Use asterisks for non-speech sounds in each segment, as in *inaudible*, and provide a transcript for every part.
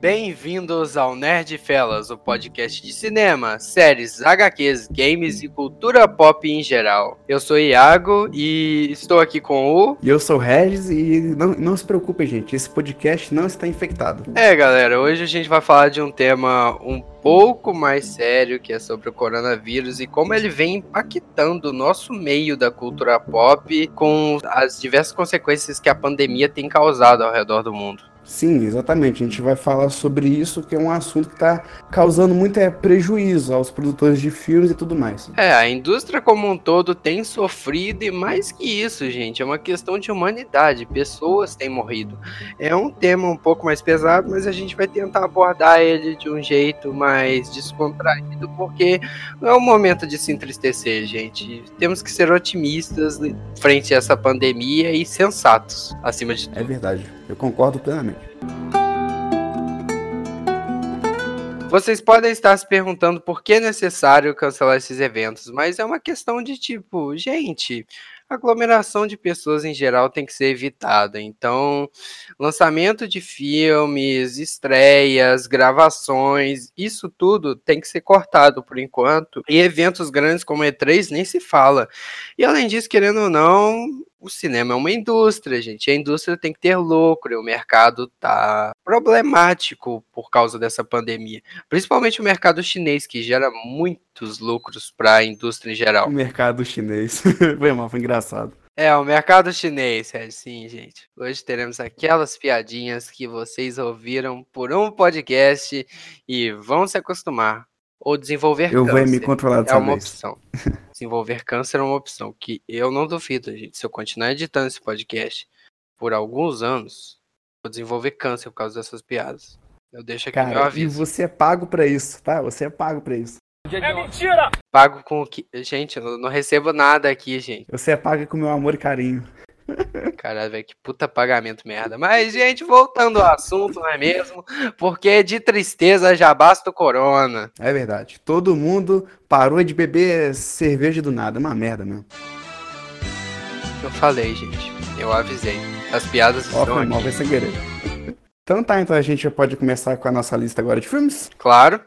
Bem-vindos ao Nerd Fellas, o podcast de cinema, séries, HQs, games e cultura pop em geral. Eu sou Iago e estou aqui com o. E eu sou o Regis e não, não se preocupe, gente, esse podcast não está infectado. É, galera, hoje a gente vai falar de um tema um pouco mais sério, que é sobre o coronavírus e como ele vem impactando o nosso meio da cultura pop com as diversas consequências que a pandemia tem causado ao redor do mundo. Sim, exatamente. A gente vai falar sobre isso, que é um assunto que está causando muito é, prejuízo aos produtores de filmes e tudo mais. É, a indústria como um todo tem sofrido e mais que isso, gente, é uma questão de humanidade. Pessoas têm morrido. É um tema um pouco mais pesado, mas a gente vai tentar abordar ele de um jeito mais descontraído, porque não é o momento de se entristecer, gente. Temos que ser otimistas frente a essa pandemia e sensatos, acima de tudo. É verdade. Eu concordo plenamente. Vocês podem estar se perguntando por que é necessário cancelar esses eventos, mas é uma questão de tipo, gente, aglomeração de pessoas em geral tem que ser evitada. Então, lançamento de filmes, estreias, gravações, isso tudo tem que ser cortado por enquanto. E eventos grandes como E3 nem se fala. E além disso, querendo ou não, o cinema é uma indústria, gente. A indústria tem que ter lucro, e o mercado tá problemático por causa dessa pandemia. Principalmente o mercado chinês, que gera muitos lucros para a indústria em geral. O mercado chinês. *laughs* foi mal, foi engraçado. É, o mercado chinês, é, sim, gente. Hoje teremos aquelas piadinhas que vocês ouviram por um podcast e vão se acostumar. Ou desenvolver eu câncer. Eu vou me controlar dessa É uma vez. opção. *laughs* desenvolver câncer é uma opção que eu não duvido, gente. Se eu continuar editando esse podcast por alguns anos, vou desenvolver câncer por causa dessas piadas. Eu deixo aqui Cara, meu aviso. E você é pago pra isso, tá? Você é pago pra isso. É mentira! Pago com o que. Gente, eu não recebo nada aqui, gente. Você é pago com meu amor e carinho. Caralho, velho, que puta pagamento merda. Mas, gente, voltando ao assunto, não é mesmo? Porque de tristeza já basta o corona. É verdade. Todo mundo parou de beber cerveja do nada. É uma merda mesmo. Eu falei, gente. Eu avisei. As piadas Ó, estão foi mal, aqui. vai sem querer. Então tá, então a gente já pode começar com a nossa lista agora de filmes. Claro.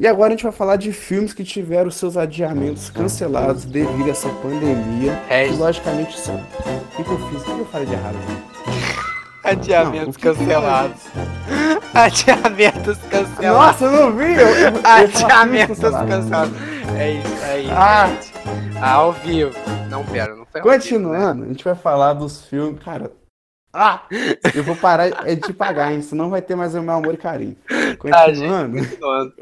E agora a gente vai falar de filmes que tiveram seus adiamentos cancelados devido a essa pandemia. É. E logicamente são. O que, que eu fiz? O que eu falei de errado? gente? *laughs* Adiamentos Não, que que é? cancelados. *laughs* Adiamentos cancelados. Nossa, eu não vi! Eu, eu, Adiamentos cancelados. cancelados. É isso aí, Ah. gente. Ah, ao vivo. Não, pera, não foi ao vivo, né? Continuando, a gente vai falar dos filmes. Cara. Ah! Eu vou parar é de pagar, hein? Senão vai ter mais o meu amor e carinho. *laughs* Tá, gente, Continuando, continuando.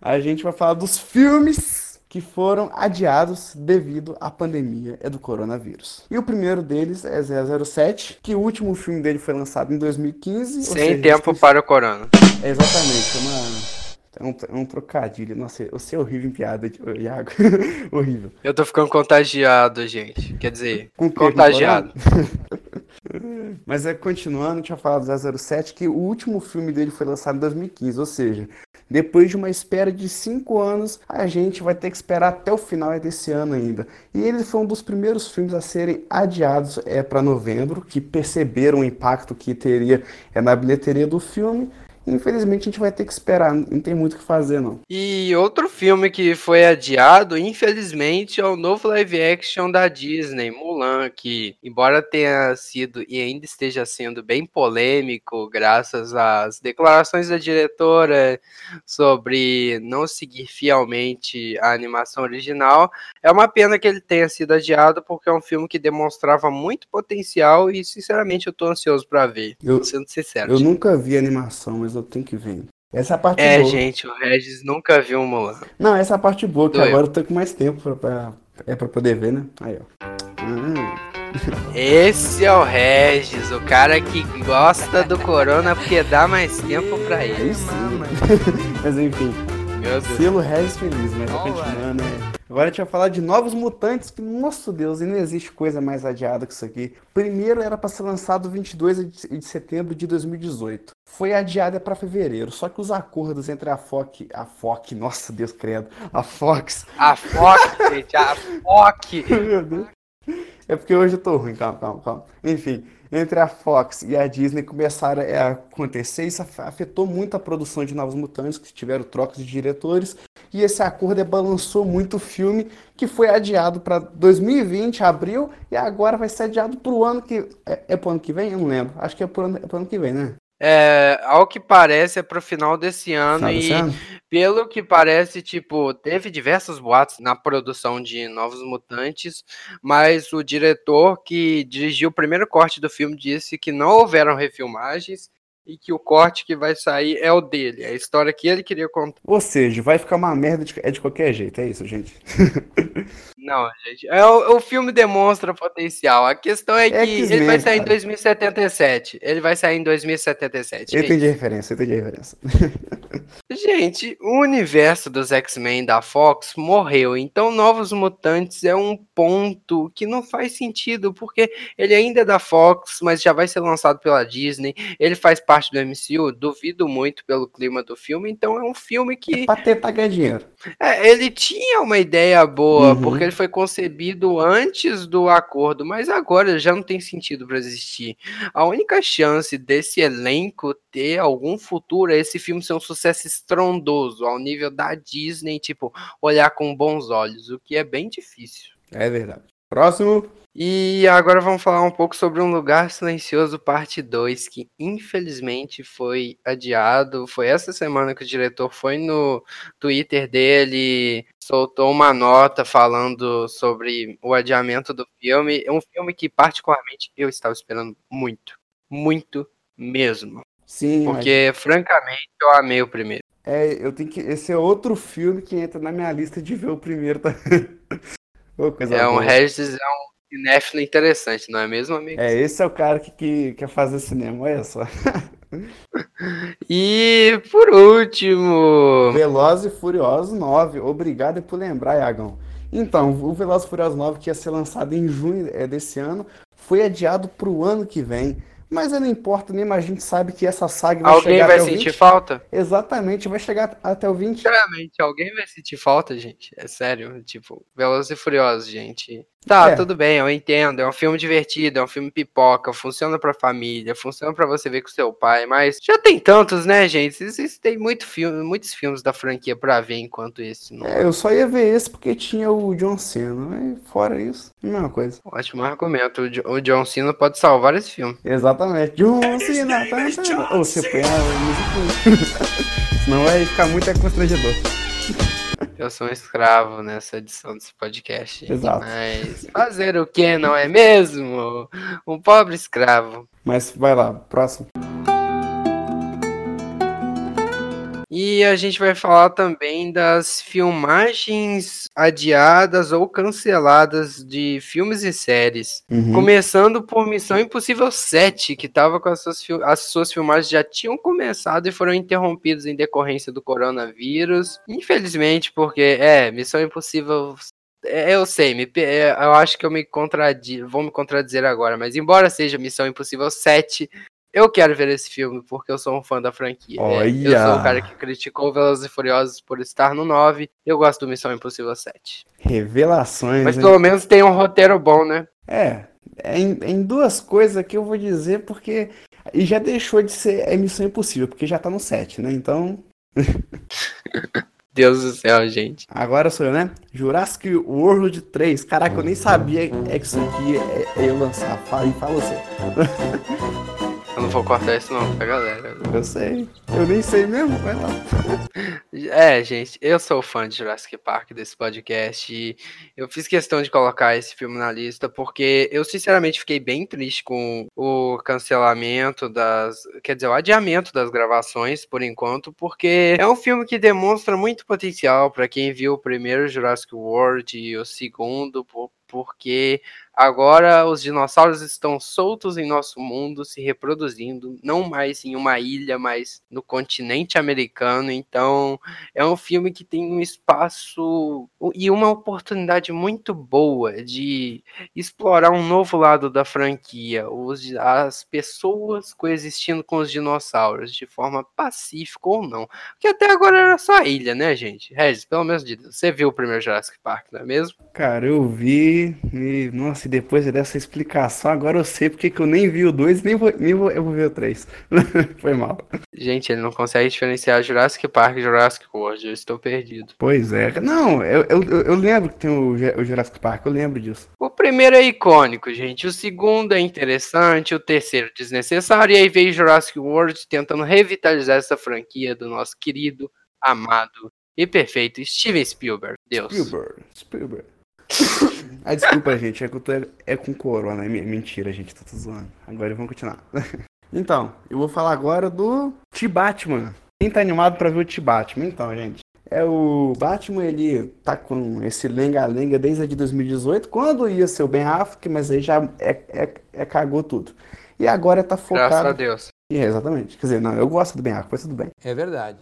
A gente vai falar dos filmes que foram adiados devido à pandemia do coronavírus. E o primeiro deles é 007, que o último filme dele foi lançado em 2015. ou Sem seja, tempo eles- para o corona. É exatamente, é uma. É um, é um trocadilho. Nossa, você é horrível em piada, Iago. *laughs* horrível. Eu tô ficando contagiado, gente. Quer dizer? Com contagiado. Mas é continuando, a gente vai falar do 007, que o último filme dele foi lançado em 2015, ou seja, depois de uma espera de cinco anos, a gente vai ter que esperar até o final desse ano ainda. E ele foi um dos primeiros filmes a serem adiados é, para novembro, que perceberam o impacto que teria é, na bilheteria do filme. Infelizmente a gente vai ter que esperar, não tem muito o que fazer não. E outro filme que foi adiado, infelizmente, é o novo live action da Disney, Mulan, que, embora tenha sido e ainda esteja sendo bem polêmico, graças às declarações da diretora sobre não seguir fielmente a animação original, é uma pena que ele tenha sido adiado, porque é um filme que demonstrava muito potencial e, sinceramente, eu tô ansioso pra ver. Eu- sendo sincero. Eu gente. nunca vi animação, mas eu tenho que ver. Essa é a parte É, boa. gente, o Regis nunca viu Mulan. Não, essa é a parte boa, que Doeu. agora eu tô com mais tempo pra, pra- é pra poder ver, né? Aí, ó. Hum. Esse é o Regis, o cara que gosta do Corona porque dá mais tempo pra Aí ele. sim. *laughs* Mas enfim, Meu Deus. selo Regis feliz, mas continuando, né? Agora a gente vai falar de Novos Mutantes, que, nosso Deus, e não existe coisa mais adiada que isso aqui. Primeiro era pra ser lançado 22 de setembro de 2018. Foi adiada pra fevereiro, só que os acordos entre a Fox, a Fox, nossa Deus credo, a Fox A Fox, gente, a Fox. *laughs* Meu Deus. É porque hoje eu tô ruim, calma, calma, calma. Enfim, entre a Fox e a Disney começaram a acontecer, isso afetou muito a produção de Novos Mutantes, que tiveram trocas de diretores, e esse acordo balançou muito o filme, que foi adiado para 2020, abril, e agora vai ser adiado para o ano que. É, é pro ano que vem? Eu não lembro. Acho que é pro ano, é ano que vem, né? É, ao que parece, é pro final desse ano final e ano? Pelo que parece, tipo, teve diversos boatos na produção de Novos Mutantes, mas o diretor que dirigiu o primeiro corte do filme disse que não houveram refilmagens e que o corte que vai sair é o dele, é a história que ele queria contar. Ou seja, vai ficar uma merda de, é de qualquer jeito, é isso, gente. *laughs* Não, gente, é, o, o filme demonstra potencial. A questão é, é que ele vai sair cara. em 2077. Ele vai sair em 2077. Eu entendi a referência, eu entendi a referência. *laughs* Gente, o universo dos X-Men da Fox morreu, então Novos Mutantes é um ponto que não faz sentido, porque ele ainda é da Fox, mas já vai ser lançado pela Disney. Ele faz parte do MCU, duvido muito pelo clima do filme, então é um filme que. É pra tentar ganhar dinheiro. É, ele tinha uma ideia boa, uhum. porque ele foi concebido antes do acordo, mas agora já não tem sentido para existir. A única chance desse elenco ter algum futuro é esse filme ser um sucesso estrondoso, ao nível da Disney, tipo, olhar com bons olhos, o que é bem difícil. É verdade. Próximo. E agora vamos falar um pouco sobre Um Lugar Silencioso, parte 2, que infelizmente foi adiado. Foi essa semana que o diretor foi no Twitter dele, soltou uma nota falando sobre o adiamento do filme. É um filme que, particularmente, eu estava esperando muito. Muito mesmo. Sim. Porque, mas... francamente, eu amei o primeiro. É, eu tenho que. Esse é outro filme que entra na minha lista de ver o primeiro. Tá? *laughs* oh, é um Regis, é um cinéfilo interessante, não é mesmo, amigo? É, esse é o cara que, que quer fazer cinema, olha só. *laughs* e por último. Velozes e Furiosos 9. Obrigado por lembrar, Iagão. Então, o Velozes e Furiosos 9, que ia ser lançado em junho é, desse ano, foi adiado para o ano que vem. Mas não importa nem, a gente sabe que essa saga vai alguém chegar vai até sentir 20. falta? Exatamente, vai chegar até o 20. Sinceramente, alguém vai sentir falta, gente. É sério, tipo, Velozes e Furiosos, gente. Tá, é. tudo bem, eu entendo. É um filme divertido, é um filme pipoca, funciona pra família, funciona pra você ver com seu pai, mas já tem tantos, né, gente? Existem muito filme, muitos filmes da franquia pra ver enquanto esse. Não... É, eu só ia ver esse porque tinha o John Cena, mas fora isso, mesma coisa. Ótimo argumento. O John Cena pode salvar esse filme. Exatamente. John Cena, tá, tá. Ou você põe a música. *laughs* Senão vai ficar muito constrangedor. Eu sou um escravo nessa edição desse podcast. Exato. Mas fazer o que, não é mesmo? Um pobre escravo. Mas vai lá, próximo. E a gente vai falar também das filmagens adiadas ou canceladas de filmes e séries. Uhum. Começando por Missão Impossível 7, que tava com as suas, as suas filmagens já tinham começado e foram interrompidas em decorrência do coronavírus. Infelizmente, porque, é, Missão Impossível é, eu sei, me, é, eu acho que eu me contradi, vou me contradizer agora, mas embora seja Missão Impossível 7, eu quero ver esse filme porque eu sou um fã da franquia. Olha. Eu sou o cara que criticou Velozes e Furiosos por estar no 9. Eu gosto do Missão Impossível 7. Revelações. Mas hein? pelo menos tem um roteiro bom, né? É. é em, em, duas coisas que eu vou dizer porque. E já deixou de ser é Missão Impossível, porque já tá no 7, né? Então. *laughs* Deus do céu, gente. Agora sou eu, né? Jurassic World 3. Caraca, eu nem sabia é que isso aqui é, é eu lançar. Fala fala você. *laughs* Eu não vou cortar isso não pra galera. Eu sei. Eu nem sei mesmo, vai lá. *laughs* É, gente, eu sou fã de Jurassic Park desse podcast e eu fiz questão de colocar esse filme na lista porque eu sinceramente fiquei bem triste com o cancelamento das, quer dizer, o adiamento das gravações por enquanto, porque é um filme que demonstra muito potencial para quem viu o primeiro Jurassic World e o segundo, porque Agora os dinossauros estão soltos em nosso mundo, se reproduzindo, não mais em uma ilha, mas no continente americano. Então, é um filme que tem um espaço e uma oportunidade muito boa de explorar um novo lado da franquia, os, as pessoas coexistindo com os dinossauros de forma pacífica ou não. Porque até agora era só ilha, né, gente? Regis, pelo menos de você viu o primeiro Jurassic Park, não é mesmo? Cara, eu vi e nossa, se depois dessa explicação, agora eu sei porque que eu nem vi o 2 nem vou, nem vou, eu vou ver o 3. *laughs* Foi mal. Gente, ele não consegue diferenciar Jurassic Park e Jurassic World. Eu estou perdido. Pois é. Não, eu, eu, eu lembro que tem o, o Jurassic Park, eu lembro disso. O primeiro é icônico, gente. O segundo é interessante, o terceiro desnecessário. E aí veio Jurassic World tentando revitalizar essa franquia do nosso querido, amado e perfeito Steven Spielberg. Deus. Spielberg. Spielberg. Ah, desculpa, gente. É, que eu tô, é com corona. É mentira, gente. Tô, tô zoando. Agora vamos continuar. *laughs* então, eu vou falar agora do T-Batman. Quem tá animado pra ver o T-Batman? Então, gente. É o Batman, ele tá com esse lenga-lenga desde a de 2018, quando ia ser o Ben Affleck, mas aí já é, é, é cagou tudo. E agora tá focado. Graças a Deus. É, exatamente. Quer dizer, não, eu gosto do Ben Affleck, mas tudo bem. É verdade.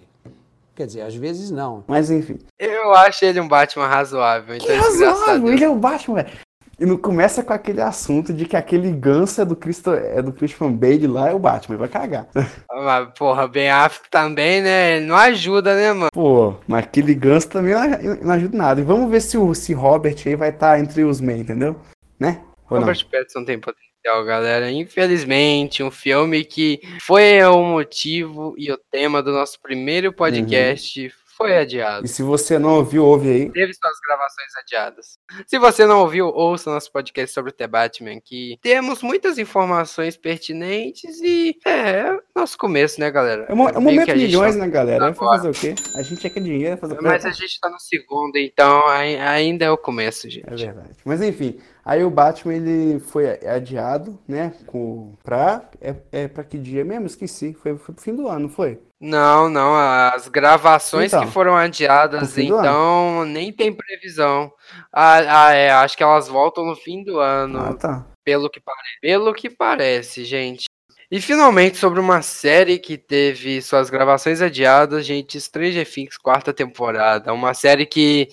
Quer dizer, às vezes não. Mas enfim. Eu acho ele um Batman razoável. Então que razoável, ele é o Batman, velho. E não começa com aquele assunto de que aquele ganso é do, Christo, é do Christian Bale lá, é o Batman, vai cagar. Mas, porra, Ben Affleck também, né? Ele não ajuda, né, mano? Pô, mas aquele ganso também não, ajuda nada. E vamos ver se o se Robert aí vai estar tá entre os men, entendeu? Né? Ou Robert não? Pattinson tem potencial, galera. Infelizmente, um filme que foi o motivo e o tema do nosso primeiro podcast. Uhum foi adiado. E se você não ouviu, ouve aí. Teve suas gravações adiadas. Se você não ouviu, ouça nosso podcast sobre o The Batman, que temos muitas informações pertinentes e é nosso começo, né, galera? É, um, é um momento milhões, tá... né, galera? Vai fazer o quê? A gente é que dinheiro fazer Mas a gente tá no segundo, então ainda é o começo, gente. É verdade. Mas enfim, Aí o Batman ele foi adiado, né? Com, pra. É, é pra que dia mesmo? Esqueci. Foi, foi pro fim do ano, foi? Não, não. As gravações então, que foram adiadas, então, nem tem previsão. Ah, ah, é, acho que elas voltam no fim do ano. Ah, tá. Pelo que, pare... Pelo que parece, gente. E finalmente, sobre uma série que teve suas gravações adiadas, gente, Stranger Things, quarta temporada. Uma série que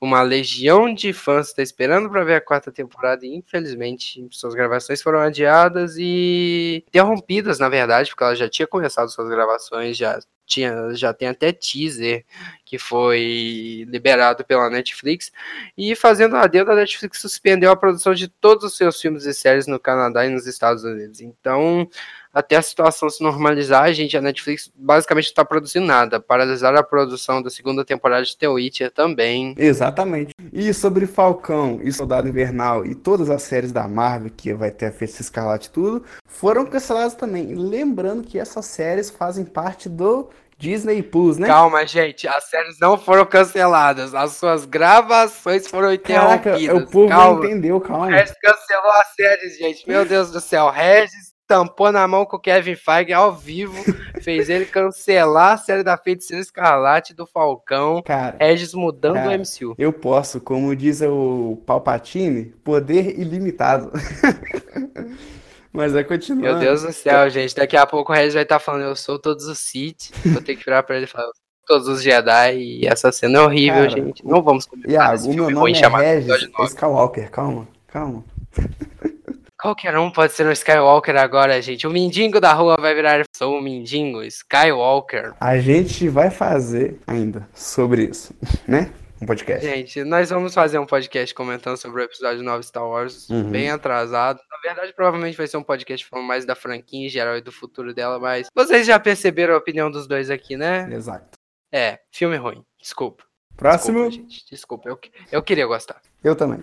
uma legião de fãs está esperando para ver a quarta temporada e, infelizmente, suas gravações foram adiadas e interrompidas, na verdade, porque ela já tinha começado suas gravações, já tinha, já tem até teaser que foi liberado pela Netflix. E fazendo a a Netflix suspendeu a produção de todos os seus filmes e séries no Canadá e nos Estados Unidos. Então, até a situação se normalizar, a gente, a Netflix basicamente não está produzindo nada. Paralisar a produção da segunda temporada de The Witcher também. Exatamente. E sobre Falcão e Soldado Invernal e todas as séries da Marvel, que vai ter a Feiticeira Escarlate e tudo, foram canceladas também. Lembrando que essas séries fazem parte do Disney Plus, né? Calma, gente, as séries não foram canceladas, as suas gravações foram interrompidas. Caraca, o povo calma. não entendeu, calma. O Regis cancelou as séries, gente, meu Deus do céu. Regis tampou na mão com o Kevin Feige ao vivo, *laughs* fez ele cancelar a série da Feiticeira Escarlate do Falcão, cara, Regis mudando cara, o MCU. Eu posso, como diz o Palpatine, poder ilimitado. *laughs* Mas é continuando. Meu Deus do céu, gente. Daqui a pouco o Regis vai estar tá falando, eu sou todos os Sith. Vou ter que virar pra ele e falar, todos os Jedi. E essa cena é horrível, Cara, gente. Não vamos começar Iago, o meu nome é Regis Skywalker. Calma, calma. *laughs* Qualquer um pode ser um Skywalker agora, gente. O mendigo da rua vai virar. Sou o mendigo Skywalker. A gente vai fazer ainda sobre isso, *laughs* né? Um podcast. Gente, nós vamos fazer um podcast comentando sobre o episódio 9 Star Wars, uhum. bem atrasado. Na verdade, provavelmente vai ser um podcast falando mais da franquia em geral e do futuro dela, mas vocês já perceberam a opinião dos dois aqui, né? Exato. É, filme ruim. Desculpa. Próximo. Desculpa, gente. Desculpa, eu, eu queria gostar. Eu também.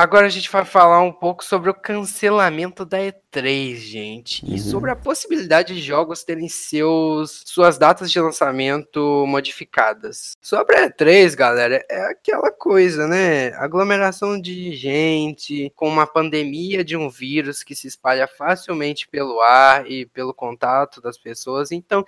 Agora a gente vai falar um pouco sobre o cancelamento da E3, gente. Uhum. E sobre a possibilidade de jogos terem seus, suas datas de lançamento modificadas. Sobre a E3, galera, é aquela coisa, né? Aglomeração de gente, com uma pandemia de um vírus que se espalha facilmente pelo ar e pelo contato das pessoas. Então,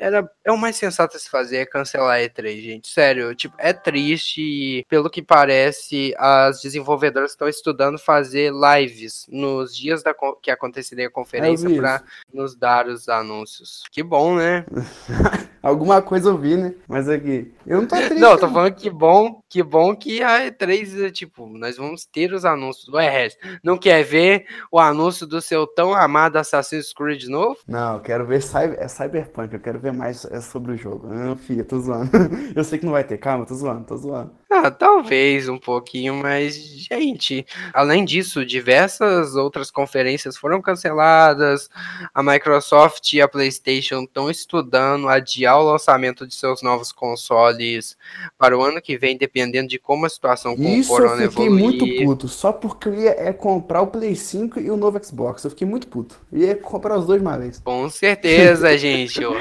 era, é o mais sensato a se fazer é cancelar a E3, gente. Sério, tipo, é triste e, pelo que parece, as desenvolvedoras estão estudando fazer lives nos dias da, que aconteceria a conferência para nos dar os anúncios. Que bom, né? *laughs* Alguma coisa eu vi, né? Mas aqui, é eu não tô triste. Não, tô falando que bom, que bom que a E3, tipo, nós vamos ter os anúncios. Ué, Regis, não quer ver o anúncio do seu tão amado Assassin's Creed novo? Não, eu quero ver cyber, é Cyberpunk, eu quero ver ver mais é, sobre o jogo. Ah, filha, tô zoando. *laughs* Eu sei que não vai ter, calma, tô zoando, tô zoando. Ah, talvez um pouquinho, mas, gente, além disso, diversas outras conferências foram canceladas. A Microsoft e a PlayStation estão estudando adiar o lançamento de seus novos consoles para o ano que vem, dependendo de como a situação com Isso o Corona eu fiquei evoluir. muito puto, só porque eu ia é, comprar o Play 5 e o novo Xbox. Eu fiquei muito puto. Eu ia comprar os dois uma vez. Com certeza, *laughs* gente. O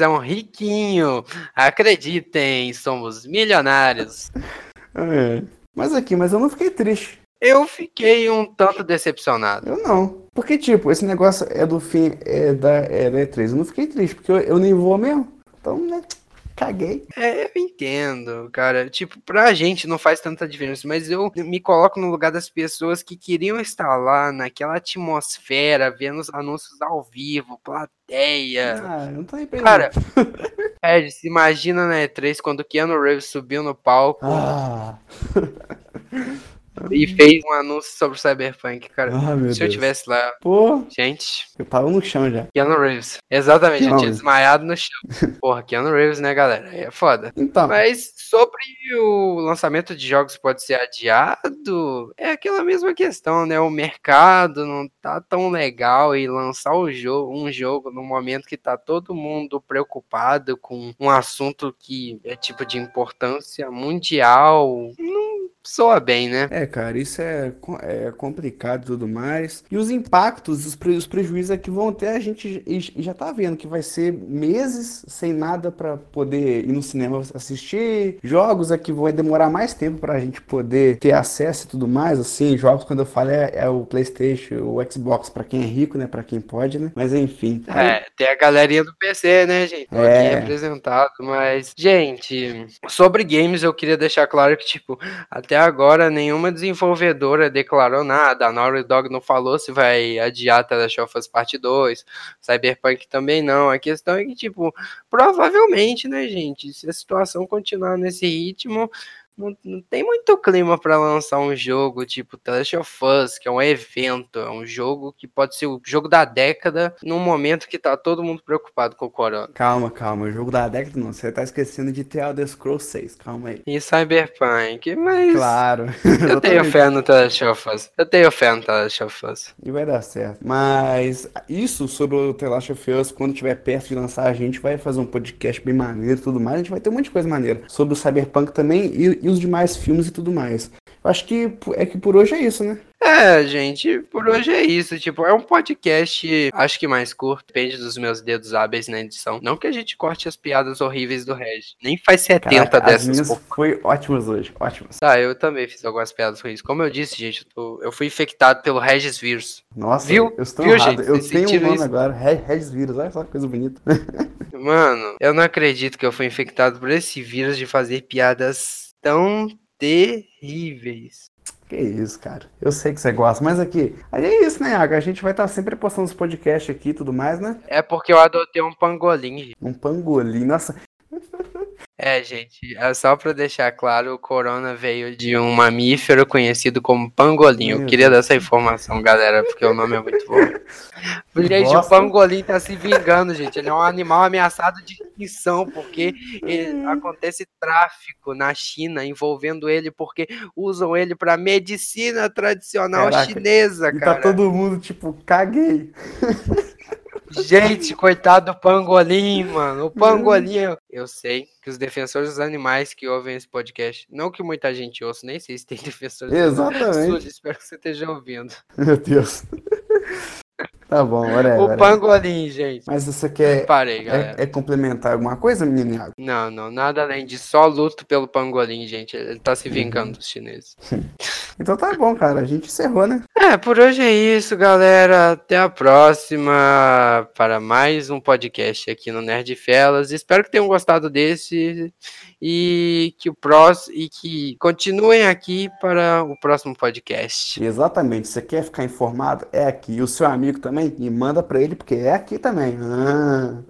É um riquinho. Acreditem, somos milionários. *laughs* É. Mas aqui, mas eu não fiquei triste. Eu fiquei um tanto decepcionado. Eu não. Porque, tipo, esse negócio é do fim é da, é da E3. Eu não fiquei triste, porque eu, eu nem vou mesmo. Então, né? Caguei. É, eu entendo, cara. Tipo, pra gente não faz tanta diferença, mas eu me coloco no lugar das pessoas que queriam estar lá naquela atmosfera, vendo os anúncios ao vivo, plateia. Ah, não tô aí pra Cara, Regis, imagina na E3 quando o Keanu Reeves subiu no palco Ah, *laughs* e fez um anúncio sobre o Cyberpunk, cara. ah, meu Se eu Deus. tivesse lá, Pô, gente, eu tava no chão já. Keanu Reeves. Exatamente, eu tinha desmaiado no chão. *laughs* Porra, Keanu Reeves, né, galera? Aí É foda. Então, Mas sobre o lançamento de jogos pode ser adiado, é aquela mesma questão, né? O mercado não tá tão legal e lançar o jogo, um jogo no momento que tá todo mundo preocupado com um assunto que é tipo de importância mundial, não soa bem, né? é, cara, isso é, é complicado e tudo mais. E os impactos, os, pre- os prejuízos é que vão ter, a gente já tá vendo que vai ser meses sem nada pra poder ir no cinema assistir. Jogos é que vai demorar mais tempo pra gente poder ter acesso e tudo mais. Assim, jogos, quando eu falo, é, é o PlayStation, o Xbox, pra quem é rico, né? Pra quem pode, né? Mas enfim. É, tem a galerinha do PC, né, gente? Tô É. Aqui representado, mas, gente, sobre games eu queria deixar claro que, tipo, até agora nenhuma desenvolvedora declarou nada. A Naughty Dog não falou se vai adiar The Last of Us Parte 2, Cyberpunk também não. A questão é que, tipo, provavelmente, né, gente, se a situação continuar nesse ritmo. Não, não tem muito clima pra lançar um jogo tipo The Last of Us, que é um evento, é um jogo que pode ser o jogo da década, num momento que tá todo mundo preocupado com o corona. Calma, calma. O jogo da década não. Você tá esquecendo de The Elder Scrolls 6. Calma aí. E Cyberpunk, mas Claro. *laughs* eu tenho fé no The Last of Us. Eu tenho fé no The Last of Us. E vai dar certo. Mas isso sobre o The Last of Us, quando tiver perto de lançar, a gente vai fazer um podcast bem maneiro e tudo mais. A gente vai ter um monte de coisa maneira sobre o Cyberpunk também e, e os demais filmes e tudo mais. Eu acho que é que por hoje é isso, né? É, gente, por hoje é isso. Tipo, é um podcast, acho que mais curto, depende dos meus dedos hábeis na edição. Não que a gente corte as piadas horríveis do Regis. Nem faz 70 Caraca, as dessas minhas por foi ótimas hoje, ótimas. Tá, eu também fiz algumas piadas ruins. Como eu disse, gente, eu, tô- eu fui infectado pelo Regis vírus. Nossa, Viu? eu estou Viu, gente? Eu Vocês tenho um nome isso? agora, Re- Regis Vírus, olha só que coisa bonita. *laughs* Mano, eu não acredito que eu fui infectado por esse vírus de fazer piadas tão terríveis. Que isso, cara. Eu sei que você gosta, mas aqui, aí é isso, né, Iago? A gente vai estar sempre postando os podcasts aqui e tudo mais, né? É porque eu adotei um pangolim. gente. Um pangolim. Nossa, É, gente, é só pra deixar claro, o corona veio de um mamífero conhecido como pangolim. Eu queria dar essa informação, galera, porque o nome é muito bom. Gente, o pangolim tá se vingando, gente. Ele é um animal ameaçado de extinção, porque ele- acontece tráfico na China envolvendo ele, porque usam ele pra medicina tradicional Caraca, chinesa, e cara. tá todo mundo tipo, caguei. Gente, coitado do pangolim, mano. O pangolim, eu- eu sei que os defensores dos animais que ouvem esse podcast, não que muita gente ouça, nem sei se tem *laughs* defensores dos animais. Exatamente. Espero que você esteja ouvindo. Meu Deus. Tá bom, whatever. O pangolim, gente. Mas você quer Parei, galera. é, é complementar alguma coisa, menino? Não, não, nada além de só luto pelo pangolim, gente. Ele tá se vingando dos chineses. *laughs* Então tá bom, cara. A gente encerrou, né? É, por hoje é isso, galera. Até a próxima para mais um podcast aqui no Nerd Felas. Espero que tenham gostado desse e que o próximo e que continuem aqui para o próximo podcast. Exatamente. Você quer ficar informado? É aqui. E o seu amigo também? E manda pra ele, porque é aqui também. Ah.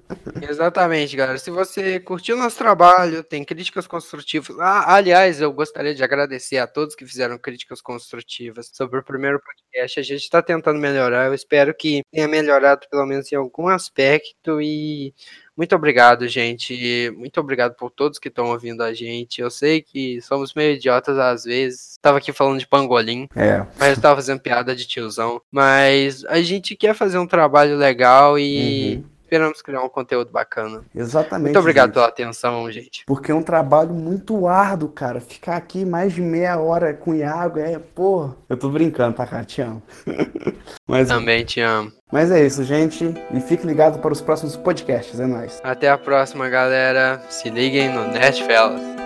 Exatamente, galera. Se você curtiu nosso trabalho, tem críticas construtivas. Ah, aliás, eu gostaria de agradecer a todos que fizeram críticas construtivas sobre o primeiro podcast. A gente está tentando melhorar. Eu espero que tenha melhorado pelo menos em algum aspecto e Muito obrigado, gente. Muito obrigado por todos que estão ouvindo a gente. Eu sei que somos meio idiotas às vezes. Tava aqui falando de pangolim, É. mas eu tava fazendo piada de tiozão. Mas a gente quer fazer um trabalho legal e Uhum. esperamos criar um conteúdo bacana. Exatamente. Muito obrigado gente. pela atenção, gente. Porque é um trabalho muito árduo, cara. Ficar aqui mais de meia hora com o Iago é, pô. Eu tô brincando, tá, cara? Te amo. *laughs* mas, Também te amo. Mas é isso, gente. E fique ligado para os próximos podcasts. É nóis. Até a próxima, galera. Se liguem no Nerdfellas.